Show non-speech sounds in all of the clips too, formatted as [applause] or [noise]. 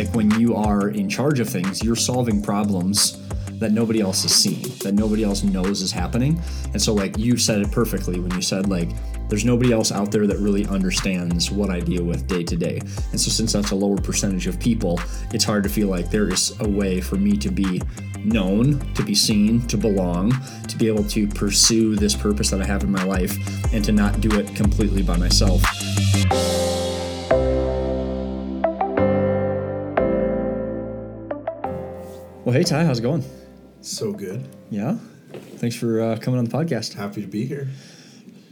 Like when you are in charge of things, you're solving problems that nobody else is seeing, that nobody else knows is happening. And so, like, you said it perfectly when you said, like, there's nobody else out there that really understands what I deal with day to day. And so, since that's a lower percentage of people, it's hard to feel like there is a way for me to be known, to be seen, to belong, to be able to pursue this purpose that I have in my life, and to not do it completely by myself. Well, hey Ty, how's it going? So good. Yeah. Thanks for uh, coming on the podcast. Happy to be here.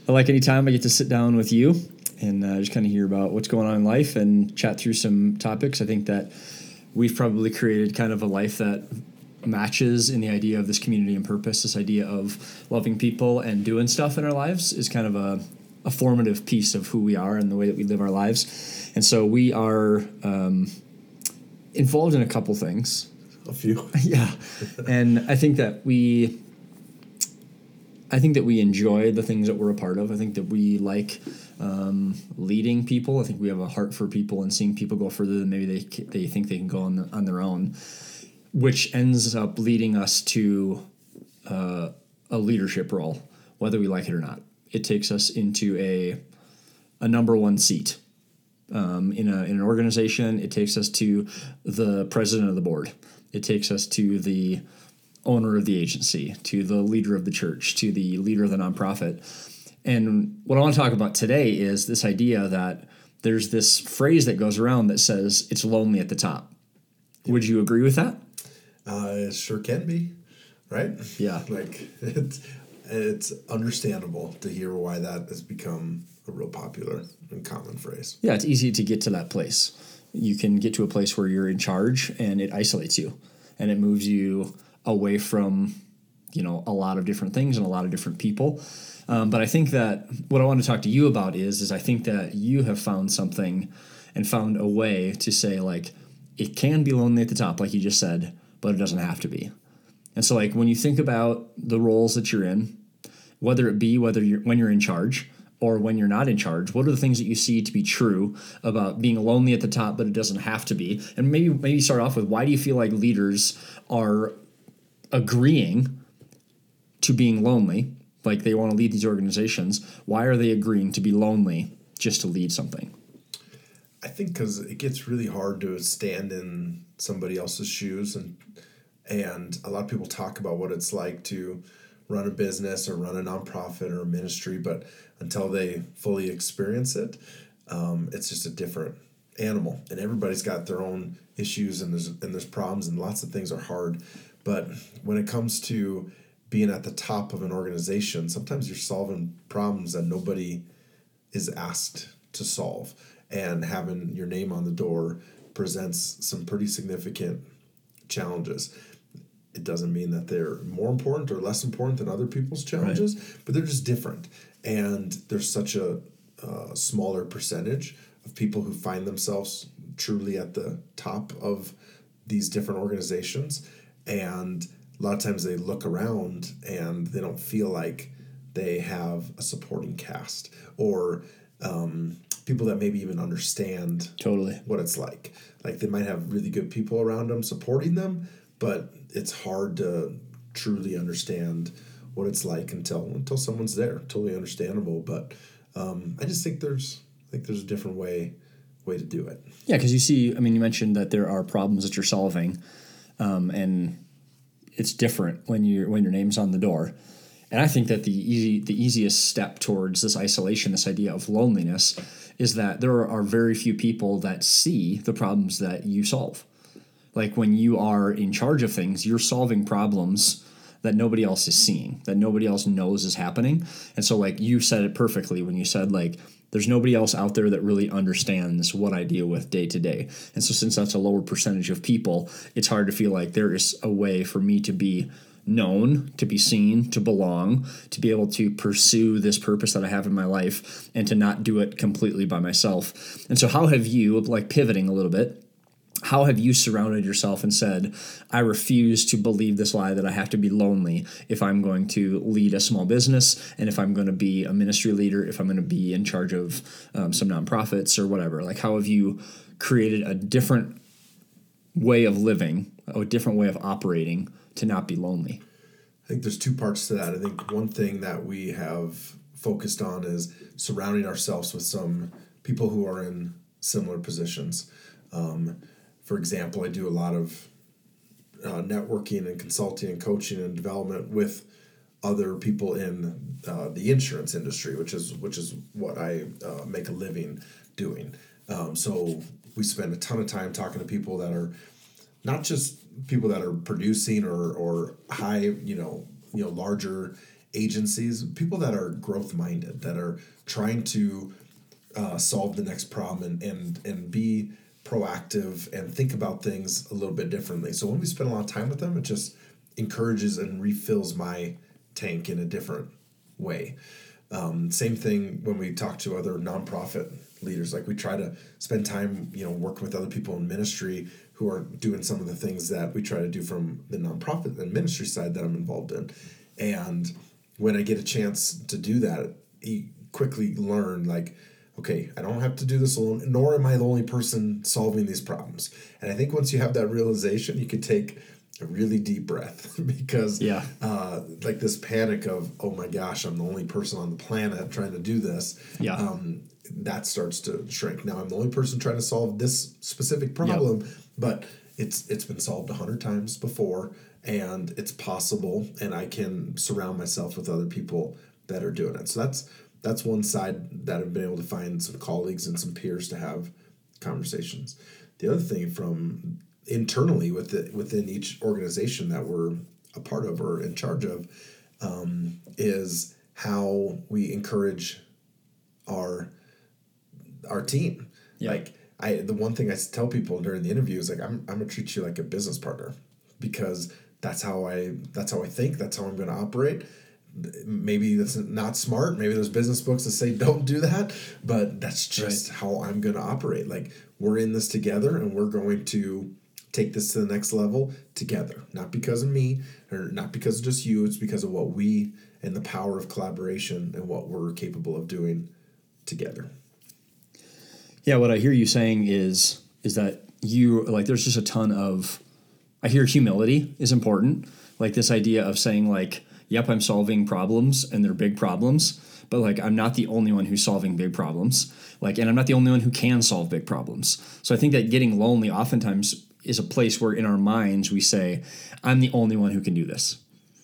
I like any time I get to sit down with you and uh, just kind of hear about what's going on in life and chat through some topics. I think that we've probably created kind of a life that matches in the idea of this community and purpose. This idea of loving people and doing stuff in our lives is kind of a, a formative piece of who we are and the way that we live our lives. And so we are um, involved in a couple things a few. [laughs] yeah, and I think that we, I think that we enjoy the things that we're a part of. I think that we like um, leading people. I think we have a heart for people and seeing people go further than maybe they they think they can go on the, on their own, which ends up leading us to uh, a leadership role, whether we like it or not. It takes us into a a number one seat. Um, in, a, in an organization, it takes us to the president of the board it takes us to the owner of the agency, to the leader of the church, to the leader of the nonprofit. And what I want to talk about today is this idea that there's this phrase that goes around that says it's lonely at the top. Would you agree with that? Uh, it sure can be, right? Yeah. [laughs] Like it's it's understandable to hear why that has become a real popular and common phrase. Yeah, it's easy to get to that place you can get to a place where you're in charge and it isolates you and it moves you away from you know a lot of different things and a lot of different people. Um, but i think that what i want to talk to you about is is i think that you have found something and found a way to say like it can be lonely at the top like you just said but it doesn't have to be. And so like when you think about the roles that you're in whether it be whether you're when you're in charge or when you're not in charge what are the things that you see to be true about being lonely at the top but it doesn't have to be? And maybe maybe start off with why do you feel like leaders are agreeing to being lonely? Like they want to lead these organizations. Why are they agreeing to be lonely just to lead something? I think because it gets really hard to stand in somebody else's shoes and and a lot of people talk about what it's like to run a business or run a nonprofit or a ministry, but until they fully experience it, um, it's just a different animal. And everybody's got their own issues and there's and there's problems and lots of things are hard. But when it comes to being at the top of an organization, sometimes you're solving problems that nobody is asked to solve. And having your name on the door presents some pretty significant challenges it doesn't mean that they're more important or less important than other people's challenges, right. but they're just different. And there's such a uh, smaller percentage of people who find themselves truly at the top of these different organizations. And a lot of times they look around and they don't feel like they have a supporting cast or um, people that maybe even understand totally what it's like. Like they might have really good people around them supporting them, but it's hard to truly understand what it's like until until someone's there. Totally understandable, but um, I just think there's I think there's a different way way to do it. Yeah, because you see, I mean, you mentioned that there are problems that you're solving, um, and it's different when you when your name's on the door. And I think that the easy the easiest step towards this isolation, this idea of loneliness, is that there are very few people that see the problems that you solve like when you are in charge of things, you're solving problems that nobody else is seeing, that nobody else knows is happening. And so like you said it perfectly when you said like there's nobody else out there that really understands what I deal with day to day. And so since that's a lower percentage of people, it's hard to feel like there is a way for me to be known, to be seen, to belong, to be able to pursue this purpose that I have in my life and to not do it completely by myself. And so how have you like pivoting a little bit how have you surrounded yourself and said, I refuse to believe this lie that I have to be lonely if I'm going to lead a small business and if I'm going to be a ministry leader, if I'm going to be in charge of um, some nonprofits or whatever? Like, how have you created a different way of living, a different way of operating to not be lonely? I think there's two parts to that. I think one thing that we have focused on is surrounding ourselves with some people who are in similar positions. Um, for example, I do a lot of uh, networking and consulting and coaching and development with other people in uh, the insurance industry, which is which is what I uh, make a living doing. Um, so we spend a ton of time talking to people that are not just people that are producing or or high you know you know larger agencies, people that are growth minded, that are trying to uh, solve the next problem and and and be proactive and think about things a little bit differently. So when we spend a lot of time with them, it just encourages and refills my tank in a different way. Um, same thing when we talk to other nonprofit leaders. Like we try to spend time, you know, working with other people in ministry who are doing some of the things that we try to do from the nonprofit and ministry side that I'm involved in. And when I get a chance to do that, you quickly learn like, okay, I don't have to do this alone, nor am I the only person solving these problems. And I think once you have that realization, you can take a really deep breath [laughs] because yeah uh, like this panic of oh my gosh i'm the only person on the planet trying to do this yeah um, that starts to shrink now i'm the only person trying to solve this specific problem yep. but it's it's been solved a hundred times before and it's possible and i can surround myself with other people that are doing it so that's that's one side that i've been able to find some colleagues and some peers to have conversations the other thing from internally with the, within each organization that we're a part of or in charge of um, is how we encourage our our team. Yeah. Like I, the one thing I tell people during the interview is like I'm I'm gonna treat you like a business partner because that's how I that's how I think. That's how I'm gonna operate. Maybe that's not smart. Maybe there's business books that say don't do that, but that's just right. how I'm gonna operate. Like we're in this together, and we're going to take this to the next level together. Not because of me or not because of just you, it's because of what we and the power of collaboration and what we're capable of doing together. Yeah, what I hear you saying is is that you like there's just a ton of I hear humility is important. Like this idea of saying like, yep, I'm solving problems and they're big problems, but like I'm not the only one who's solving big problems. Like and I'm not the only one who can solve big problems. So I think that getting lonely oftentimes is a place where in our minds we say, I'm the only one who can do this.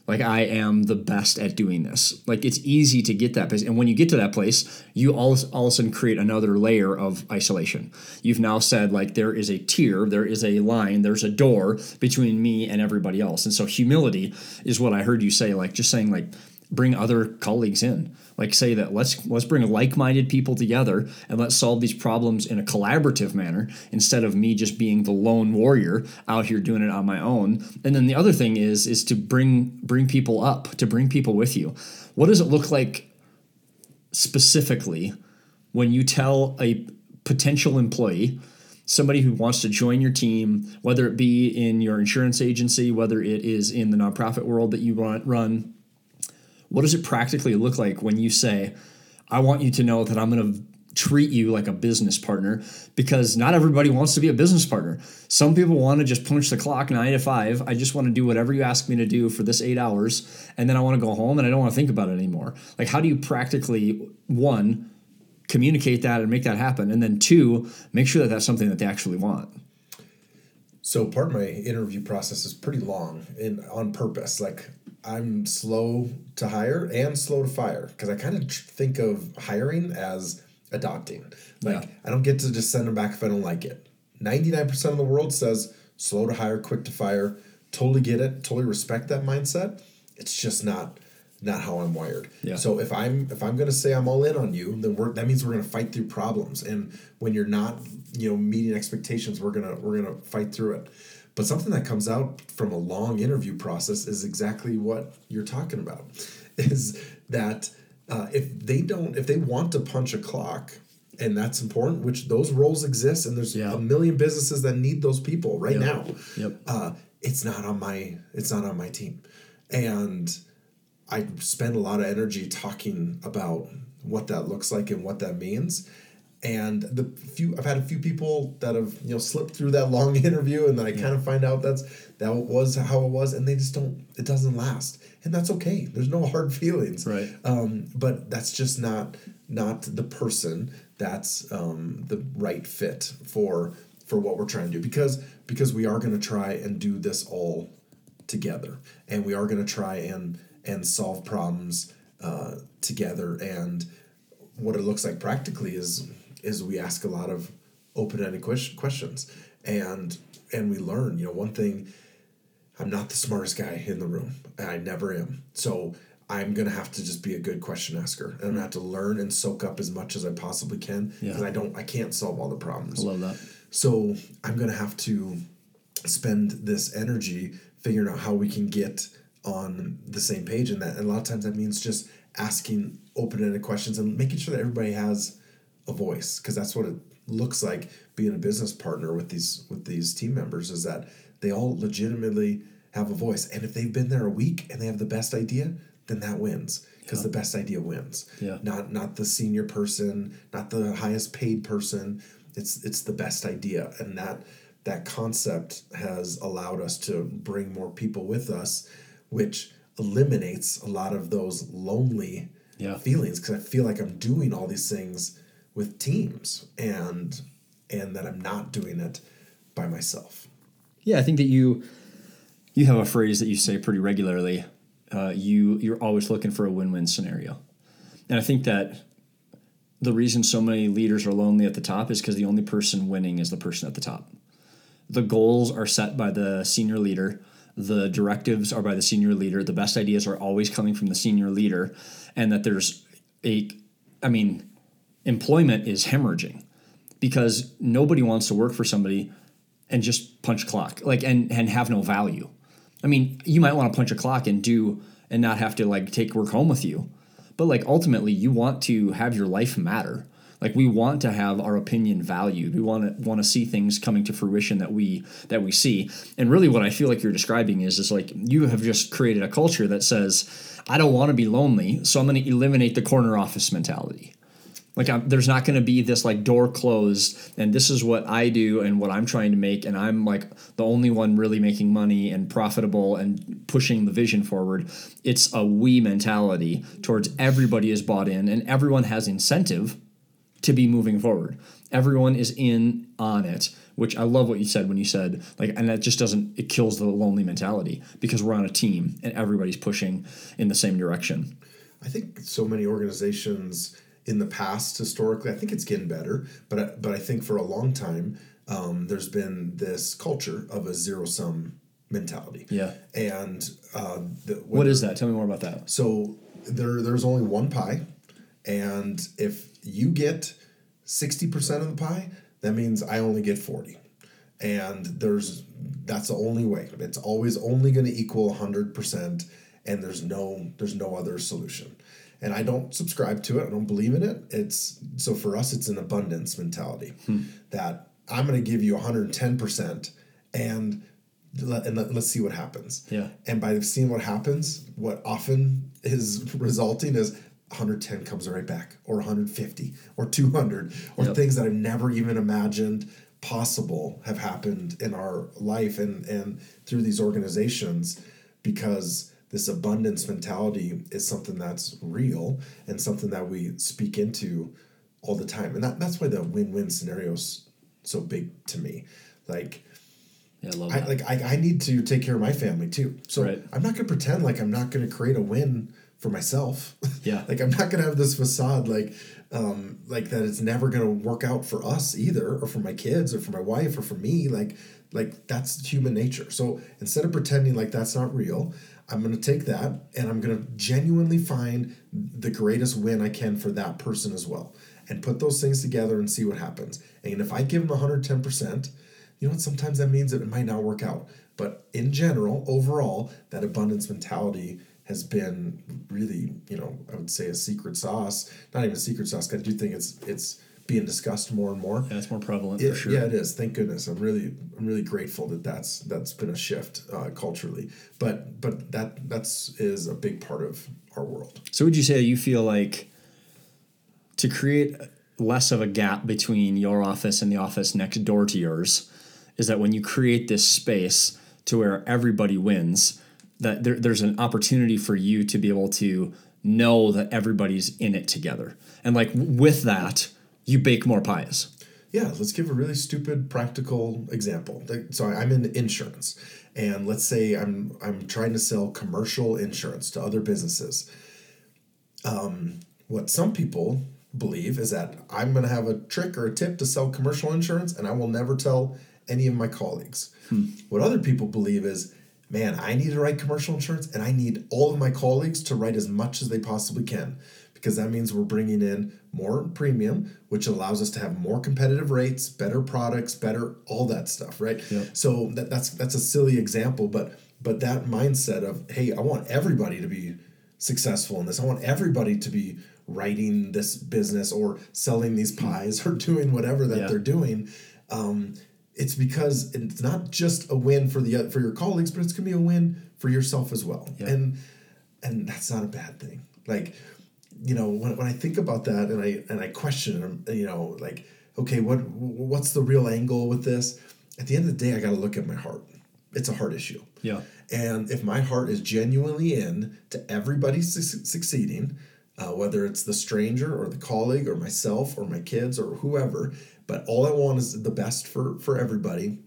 Like I am the best at doing this. Like it's easy to get that place. And when you get to that place, you all, all of a sudden create another layer of isolation. You've now said like there is a tier, there is a line, there's a door between me and everybody else. And so humility is what I heard you say, like just saying like bring other colleagues in like say that let's let's bring like-minded people together and let's solve these problems in a collaborative manner instead of me just being the lone warrior out here doing it on my own. And then the other thing is is to bring bring people up to bring people with you. What does it look like specifically when you tell a potential employee somebody who wants to join your team whether it be in your insurance agency whether it is in the nonprofit world that you run what does it practically look like when you say, I want you to know that I'm going to treat you like a business partner because not everybody wants to be a business partner. Some people want to just punch the clock nine to five. I just want to do whatever you ask me to do for this eight hours, and then I want to go home and I don't want to think about it anymore. Like, how do you practically, one, communicate that and make that happen? And then two, make sure that that's something that they actually want. So part of my interview process is pretty long and on purpose. Like I'm slow to hire and slow to fire because I kind of think of hiring as adopting. Like yeah. I don't get to just send them back if I don't like it. 99% of the world says slow to hire, quick to fire. Totally get it. Totally respect that mindset. It's just not not how I'm wired. Yeah. So if I'm if I'm gonna say I'm all in on you, then we're that means we're gonna fight through problems. And when you're not, you know, meeting expectations, we're gonna we're gonna fight through it. But something that comes out from a long interview process is exactly what you're talking about. [laughs] Is that uh, if they don't, if they want to punch a clock, and that's important, which those roles exist, and there's yeah. a million businesses that need those people right yep. now. Yep. Uh, it's not on my, it's not on my team, and I spend a lot of energy talking about what that looks like and what that means and the few I've had a few people that have you know slipped through that long [laughs] interview, and then I yeah. kind of find out that's that was how it was, and they just don't. It doesn't last, and that's okay. There's no [laughs] hard feelings, right? Um, but that's just not not the person that's um, the right fit for for what we're trying to do because because we are going to try and do this all together, and we are going to try and and solve problems uh, together. And what it looks like practically is is we ask a lot of open-ended questions. And and we learn you know one thing i'm not the smartest guy in the room. I never am. So i'm going to have to just be a good question asker. And i'm going to have to learn and soak up as much as i possibly can because yeah. i don't i can't solve all the problems. I love that. So i'm going to have to spend this energy figuring out how we can get on the same page and that. And a lot of times that means just asking open-ended questions and making sure that everybody has a voice because that's what it looks like being a business partner with these with these team members is that they all legitimately have a voice. And if they've been there a week and they have the best idea then that wins because yeah. the best idea wins. Yeah. Not not the senior person not the highest paid person. It's it's the best idea. And that that concept has allowed us to bring more people with us which eliminates a lot of those lonely yeah. feelings because I feel like I'm doing all these things with teams and and that I'm not doing it by myself. Yeah, I think that you you have a phrase that you say pretty regularly. Uh, you you're always looking for a win-win scenario, and I think that the reason so many leaders are lonely at the top is because the only person winning is the person at the top. The goals are set by the senior leader the directives are by the senior leader. The best ideas are always coming from the senior leader and that there's a i mean employment is hemorrhaging because nobody wants to work for somebody and just punch clock like and and have no value. I mean you might want to punch a clock and do and not have to like take work home with you but like ultimately you want to have your life matter like we want to have our opinion valued. We want to want to see things coming to fruition that we that we see. And really, what I feel like you're describing is is like you have just created a culture that says, I don't want to be lonely, so I'm going to eliminate the corner office mentality. Like I'm, there's not going to be this like door closed and this is what I do and what I'm trying to make and I'm like the only one really making money and profitable and pushing the vision forward. It's a we mentality towards everybody is bought in and everyone has incentive to be moving forward. Everyone is in on it, which I love what you said when you said like, and that just doesn't it kills the lonely mentality because we're on a team and everybody's pushing in the same direction. I think so many organizations in the past historically, I think it's getting better, but but I think for a long time um, there's been this culture of a zero sum mentality. Yeah. And uh, the, what is that? Tell me more about that. So there there's only one pie, and if you get 60% of the pie, that means I only get 40. And there's that's the only way. It's always only going to equal 100% and there's no there's no other solution. And I don't subscribe to it. I don't believe in it. It's so for us it's an abundance mentality hmm. that I'm going to give you 110% and and let, us see what happens. Yeah. And by seeing what happens, what often is [laughs] resulting is 110 comes right back, or 150, or 200, or yep. things that I've never even imagined possible have happened in our life and, and through these organizations because this abundance mentality is something that's real and something that we speak into all the time. And that, that's why the win-win scenario is so big to me. Like, yeah, I love I, like I, I need to take care of my family too. So right. I'm not gonna pretend like I'm not gonna create a win for myself. [laughs] Yeah. like I'm not gonna have this facade like um like that it's never gonna work out for us either, or for my kids, or for my wife, or for me. Like like that's human nature. So instead of pretending like that's not real, I'm gonna take that and I'm gonna genuinely find the greatest win I can for that person as well. And put those things together and see what happens. And if I give them 110%, you know what? Sometimes that means that it might not work out. But in general, overall, that abundance mentality has been really, you know, I would say a secret sauce. Not even a secret sauce. I do think it's it's being discussed more and more. Yeah, it's more prevalent it, sure. Yeah, it is. Thank goodness. I'm really I'm really grateful that that's that's been a shift uh, culturally. But but that that's is a big part of our world. So would you say you feel like to create less of a gap between your office and the office next door to yours is that when you create this space to where everybody wins, that there, there's an opportunity for you to be able to know that everybody's in it together. And like with that, you bake more pies. Yeah, let's give a really stupid practical example. So I'm in insurance, and let's say I'm I'm trying to sell commercial insurance to other businesses. Um, what some people believe is that I'm going to have a trick or a tip to sell commercial insurance, and I will never tell any of my colleagues. What other people believe is, man, I need to write commercial insurance, and I need all of my colleagues to write as much as they possibly can because that means we're bringing in more premium, which allows us to have more competitive rates, better products, better all that stuff, right? Yep. So that, that's that's a silly example, but but that mindset of hey, I want everybody to be successful in this. I want everybody to be writing this business or selling these pies [laughs] or doing whatever that Yeah. they're doing. Um, it's because it's not just a win for the for your colleagues, but it's gonna be a win for yourself as well. Yeah. And and that's not a bad thing. Like, you know, when, when I think about that and I and I question, you know, like, okay, what what's the real angle with this? At the end of the day, I got to look at my heart. It's a heart issue. Yeah. And if my heart is genuinely in to everybody su- succeeding, uh, whether it's the stranger or the colleague or myself or my kids or whoever, but all I want is the best for for everybody,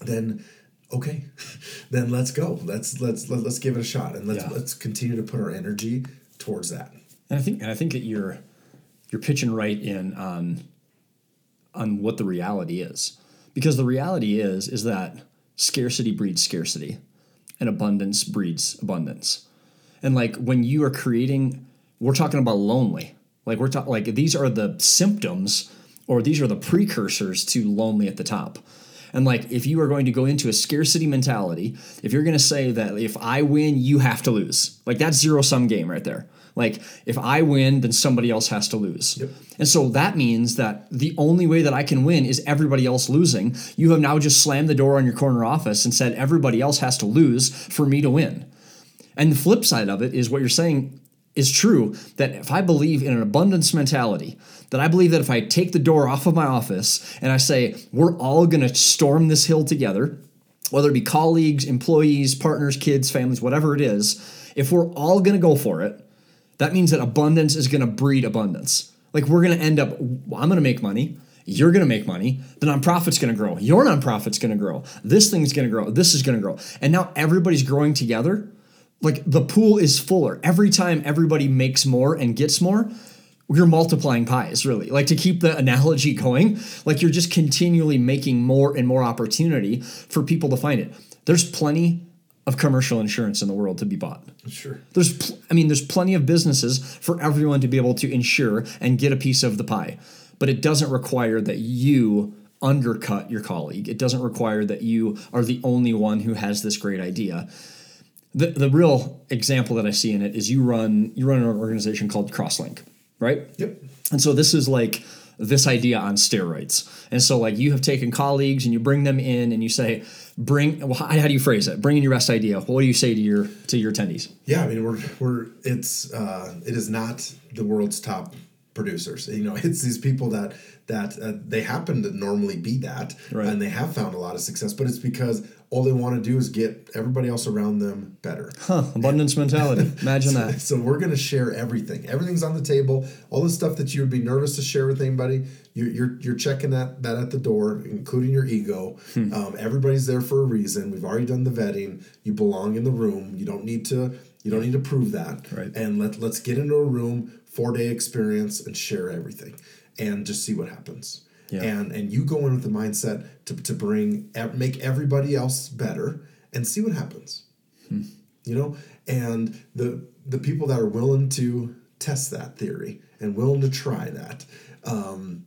then okay, [laughs] then let's go. Let's let's let, let's give it a shot and let's Yeah. let's continue to put our energy towards that. And I think and I think that you're you're pitching right in on on what the reality is. Because the reality is is that scarcity breeds scarcity and abundance breeds abundance. And like when you are creating we're talking about lonely. Like we're talking like these are the symptoms or these are the precursors to lonely at the top. And like if you are going to go into a scarcity mentality, if you're going to say that if I win, you have to lose. Like that's zero sum game right there. Like if I win, then somebody else has to lose. Yep. And so that means that the only way that I can win is everybody else losing. You have now just slammed the door on your corner office and said everybody else has to lose for me to win. And the flip side of it is what you're saying is true that if I believe in an abundance mentality, that I believe that if I take the door off of my office and I say, we're all going to storm this hill together, whether it be colleagues, employees, partners, kids, families, whatever it is, if we're all going to go for it, that means that abundance is going to breed abundance. Like we're going to end up, I'm going to make money. You're going to make money. The nonprofit's going to grow. Your nonprofit's going to grow. This thing's going to grow. This is going to grow. And now everybody's growing together. Like the pool is fuller. Every time everybody makes more and gets more, you're multiplying pies, really. Like to keep the analogy going, like you're just continually making more and more opportunity for people to find it. There's plenty of commercial insurance in the world to be bought. Sure. There's, pl- I mean, there's plenty of businesses for everyone to be able to insure and get a piece of the pie, but it doesn't require that you undercut your colleague. It doesn't require that you are the only one who has this great idea. The, the real example that I see in it is you run you run an organization called Crosslink, right? Yep. And so this is like this idea on steroids. And so like you have taken colleagues and you bring them in and you say, bring well, how, how do you phrase it? Bring in your best idea. What do you say to your to your attendees? Yeah, I mean we're we're it's uh, it is not the world's top producers. You know, [laughs] it's these people that that uh, they happen to normally be that, Right. and they have found a lot of success. But it's because all they want to do is get everybody else around them better. Huh, abundance mentality. [laughs] Imagine that. So we're going to share everything. Everything's on the table. All the stuff that you would be nervous to share with anybody, you're you're, you're checking that that at the door, including your ego. Hmm. Um, everybody's there for a reason. We've already done the vetting. You belong in the room. You don't need to you don't need to prove that. Right. And let let's get into a room, four day experience, and share everything, and just see what happens. Yeah. And and you go in with the mindset to to bring make everybody else better, and see what happens. You know? And the the people that are willing to test that theory and willing to try that um,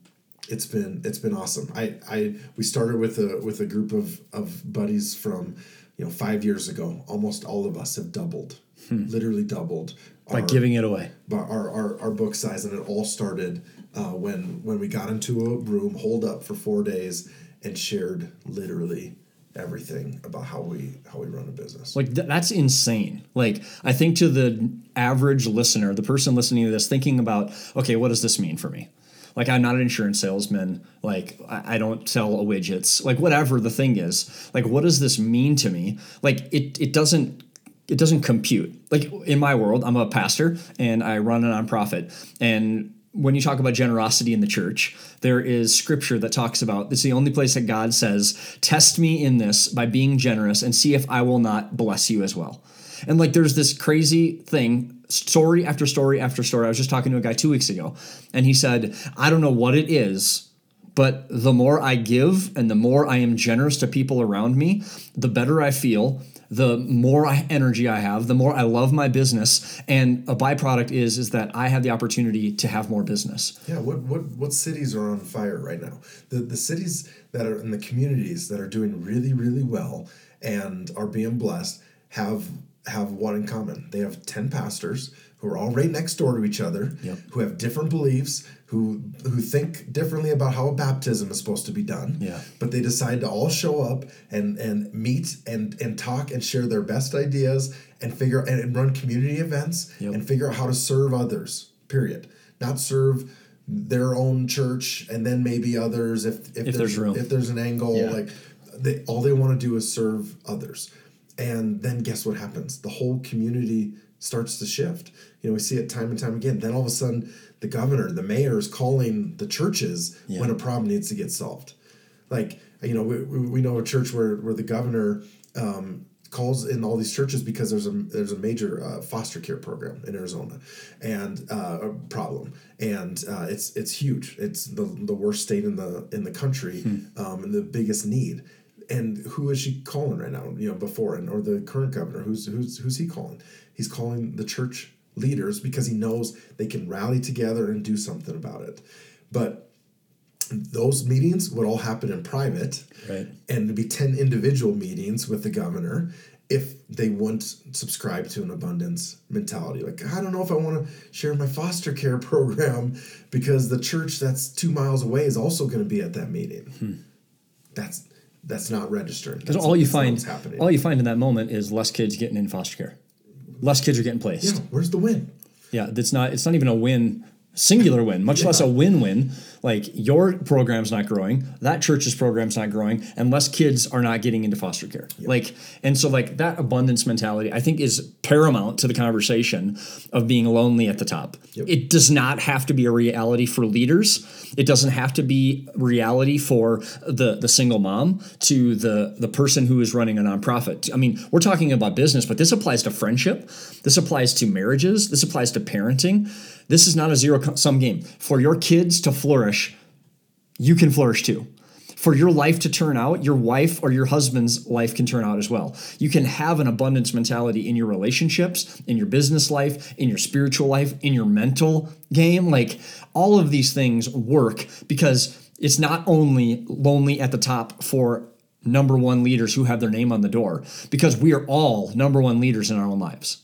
it's been it's been awesome. I i we started with a with a group of of buddies from you know five years ago. Almost all of us have doubled literally doubled By our- giving it away. By our, our, our book size and it all started uh, when when we got into a room holed up for four days and shared literally everything about how we how we run a business Like th- that's insane. Like I think to the average listener, the person listening to this, thinking about, okay, what does this mean for me? Like I'm not an insurance salesman. Like I, I don't sell widgets. Like whatever the thing is. Like what does this mean to me? Like it it doesn't it doesn't compute. Like in my world, I'm a pastor and I run a nonprofit. And when you talk about generosity in the church, there is scripture that talks about it's the only place that God says, Test me in this by being generous and see if I will not bless you as well. And like there's this crazy thing, story after story after story. I was just talking to a guy two weeks ago, and he said, I don't know what it is, but the more I give and the more I am generous to people around me, the better I feel. The more energy I have, the more I love my business, and a byproduct is is that I have the opportunity to have more business. Yeah, what what what cities are on fire right now? The the cities that are in the communities that are doing really really well and are being blessed have have one in common. They have 10 pastors who are all right next door to each other, yep. who have different beliefs, who who think differently about how a baptism is supposed to be done. Yeah. But they decide to all show up and and meet and and talk and share their best ideas and figure and, and run community events yep. and figure out how to serve others. Period. Not serve their own church and then maybe others if if, if there's, there's room. if there's an angle yeah. like they all they want to do is serve others and then guess what happens? The whole community starts to shift. You know, we see it time and time again. Then all of a sudden, the governor, the mayor is calling the churches yeah. when a problem needs to get solved. Like, you know, we, we know a church where, where the governor um, calls in all these churches because there's a there's a major uh, foster care program in Arizona, and uh, a problem, and uh, it's it's huge. It's the, the worst state in the in the country, hmm. um, and the biggest need and who is she calling right now? You know, before and or the current governor, who's who's who's he calling? He's calling the church leaders because he knows they can rally together and do something about it. But those meetings would all happen in private, right? And to be ten individual meetings with the governor if they wouldn't subscribe to an abundance mentality. Like, I don't know if I want to share my foster care [laughs] program because the church that's two miles away is also going to be at that meeting. Hmm. That's that's not registered. Because all you find, all you find in that moment is less kids getting in foster care, less kids are getting placed. Yeah, where's the win? Yeah, that's not. It's not even a win, singular win, much yeah. less a win-win. Like your program's not growing, that church's program's not growing, unless kids are not getting into foster care. Yep. Like, and so like that abundance mentality, I think, is paramount to the conversation of being lonely at the top. Yep. It does not have to be a reality for leaders. It doesn't have to be reality for the the single mom to the the person who is running a nonprofit. I mean, we're talking about business, but this applies to friendship. This applies to marriages. This applies to parenting. This is not a zero sum game. For your kids to flourish, you can flourish too. For your life to turn out, your wife or your husband's life can turn out as well. You can have an abundance mentality in your relationships, in your business life, in your spiritual life, in your mental game. Like all of these things work because it's not only lonely at the top for number one leaders who have their name on the door, because we are all number one leaders in our own lives.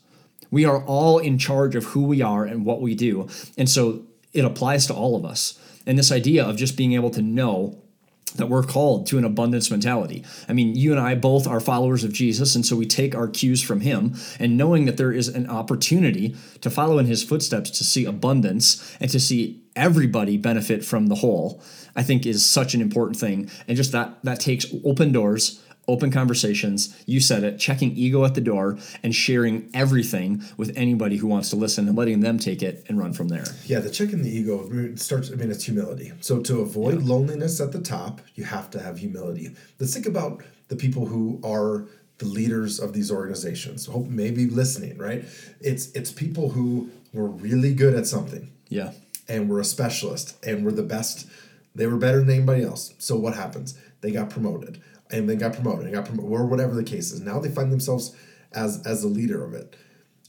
We are all in charge of who we are and what we do. And so it applies to all of us. And this idea of just being able to know that we're called to an abundance mentality. I mean, you and I both are followers of Jesus, and so we take our cues from him, and knowing that there is an opportunity to follow in his footsteps to see abundance and to see everybody benefit from the whole, I think is such an important thing. And just that that takes open doors open conversations. You said it, checking ego at the door and sharing everything with anybody who wants to listen and letting them take it and run from there. Yeah, the checking the ego starts, I mean, it's humility. So to avoid yeah. loneliness at the top, you have to have humility. Let's think about the people who are the leaders of these organizations. Hope maybe listening, right? It's it's people who were really good at something. Yeah. And were a specialist and were the best. They were better than anybody else. So what happens? They got promoted and then got promoted and got promoted or whatever the case is. Now they find themselves as as the leader of it.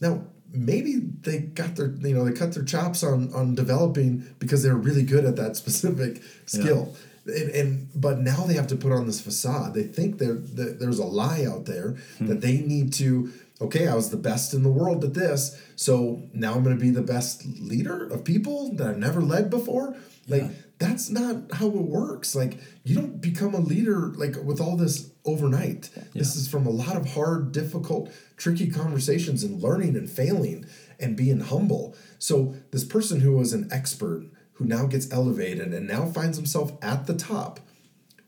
Now maybe they got their you know they cut their chops on on developing because they're really good at that [laughs] specific skill. Yeah. And, and but now they have to put on this facade. They think there there's a lie out there hmm. that they need to. Okay, I was the best in the world at this, so now I'm going to be the best leader of people that I've never led before. Like yeah that's not how it works. Like you don't become a leader like with all this overnight. Yeah. This is from a lot of hard, difficult, tricky conversations and learning and failing and being humble. So this person who was an expert who now gets elevated and now finds himself at the top.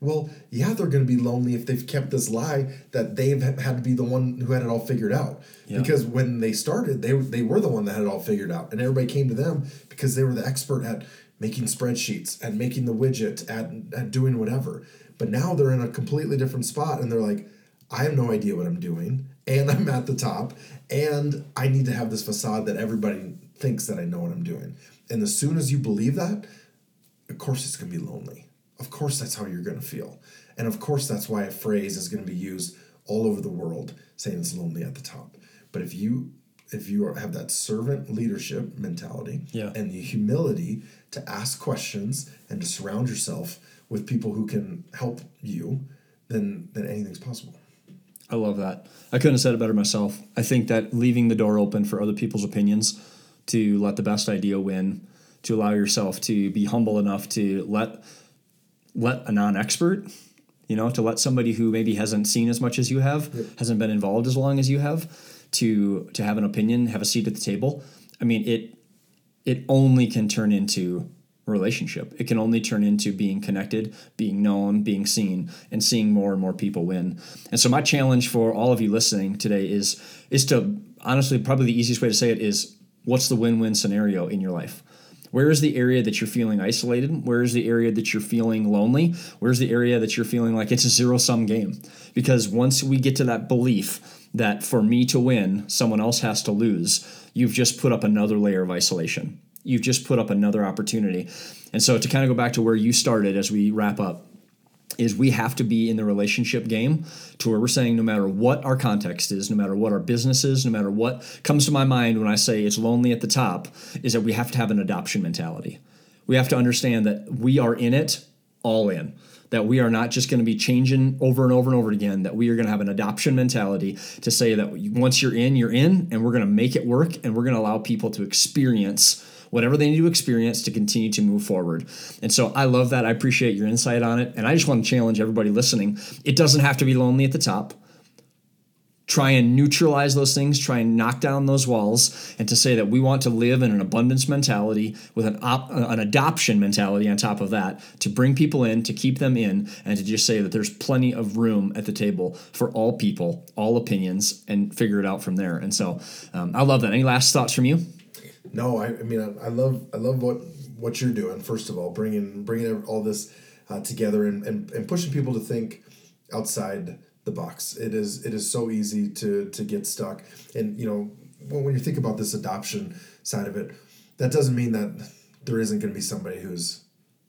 Well, yeah, they're going to be lonely if they've kept this lie that they've had to be the one who had it all figured out. Yeah. Because when they started, they, they were the one that had it all figured out. And everybody came to them because they were the expert at making spreadsheets, and making the widget, at doing whatever. But now they're in a completely different spot and they're like, I have no idea what I'm doing. And I'm at the top. And I need to have this facade that everybody thinks that I know what I'm doing. And as soon as you believe that, of course it's going to be lonely of course, that's how you're going to feel. And of course, that's why a phrase is going to be used all over the world saying it's lonely at the top. But if you if you are, have that servant leadership mentality yeah. and the humility to ask questions and to surround yourself with people who can help you, then then anything's possible. I love that. I couldn't have said it better myself. I think that leaving the door open for other people's opinions to let the best idea win, to allow yourself to be humble enough to let let a non-expert you know to let somebody who maybe hasn't seen as much as you have yep. hasn't been involved as long as you have to to have an opinion have a seat at the table i mean it it only can turn into relationship it can only turn into being connected being known being seen and seeing more and more people win and so my challenge for all of you listening today is is to honestly probably the easiest way to say it is what's the win-win scenario in your life where is the area that you're feeling isolated? Where is the area that you're feeling lonely? Where's the area that you're feeling like it's a zero sum game? Because once we get to that belief that for me to win, someone else has to lose, you've just put up another layer of isolation. You've just put up another opportunity. And so to kind of go back to where you started as we wrap up, is we have to be in the relationship game to where we're saying no matter what our context is, no matter what our business is, no matter what comes to my mind when I say it's lonely at the top, is that we have to have an adoption mentality. We have to understand that we are in it all in. That we are not just going to be changing over and over and over again, that we are going to have an adoption mentality to say that once you're in, you're in, and we're going to make it work, and we're going to allow people to experience whatever they need to experience to continue to move forward. And so I love that. I appreciate your insight on it. And I just want to challenge everybody listening. It doesn't have to be lonely at the top. Try and neutralize those things, try and knock down those walls, and to say that we want to live in an abundance mentality with an, op- an adoption mentality on top of that, to bring people in, to keep them in, and to just say that there's plenty of room at the table for all people, all opinions, and figure it out from there. And so um, I love that. Any last thoughts from you? No, I, I mean I, I, love I love what what you're doing. First of all, bringing bringing all this uh, together and, and and pushing people to think outside the box. It is it is so easy to to get stuck. And you know when, when you think about this adoption side of it, that doesn't mean that there isn't going to be somebody who's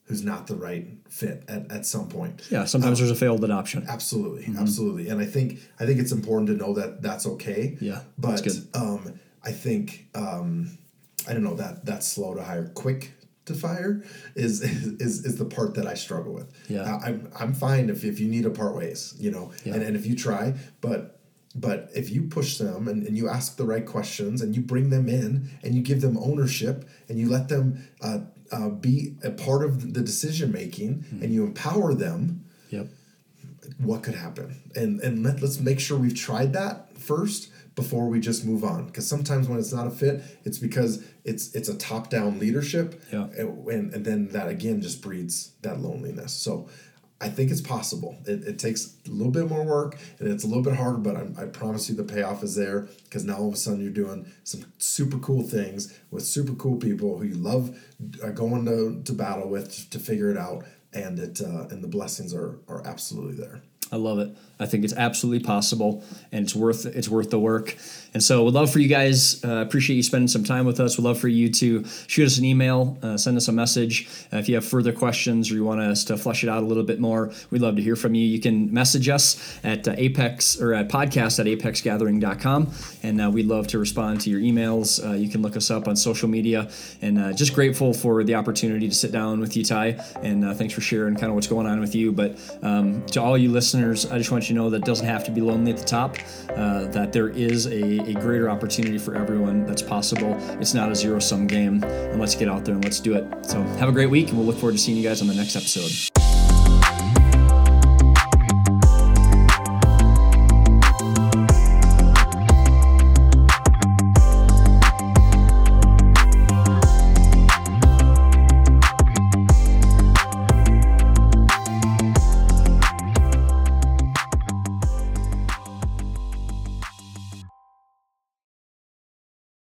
who's not the right fit at, at some point. Yeah, sometimes um, there's a failed adoption. Absolutely, mm-hmm. absolutely. And I think I think it's important to know that that's okay. Yeah, but um, I think um, I don't know that that's slow to hire, quick fire is is is the part that I struggle with. Yeah, I, am I'm fine if, if you need to part ways, you know, yeah. and, and if you try, but but if you push them and, and you ask the right questions and you bring them in and you give them ownership and you let them uh, uh, be a part of the decision making mm-hmm. and you empower them, yep. what could happen? And and let, let's make sure we've tried that first before we just move on. Because sometimes when it's not a fit it's because it's it's a top down leadership yeah. and, and then that again just breeds that loneliness. So i think it's possible. It, it takes a little bit more work and it's a little bit harder but I, I promise you the payoff is there because now all of a sudden you're doing some super cool things with super cool people who you love uh, going to, to battle with to figure it out and it uh, and the blessings are are absolutely there I love it. I think it's absolutely possible, and it's worth it's worth the work. And so, we'd love for you guys. Uh, appreciate you spending some time with us. We'd love for you to shoot us an email, uh, send us a message uh, if you have further questions or you want us to flesh it out a little bit more. We'd love to hear from you. You can message us at uh, Apex or at podcast at apexgathering.com, and uh, we'd love to respond to your emails. Uh, you can look us up on social media, and just grateful for the opportunity to sit down with you, Ty. And thanks for sharing kind of what's going on with you. But um, to all you listeners I just want you to know that it doesn't have to be lonely at the top, that there is a, greater opportunity for everyone that's possible. It's not a zero sum game. And let's get out there and let's do it. So have a great week, and we'll look forward to seeing you guys on the next episode.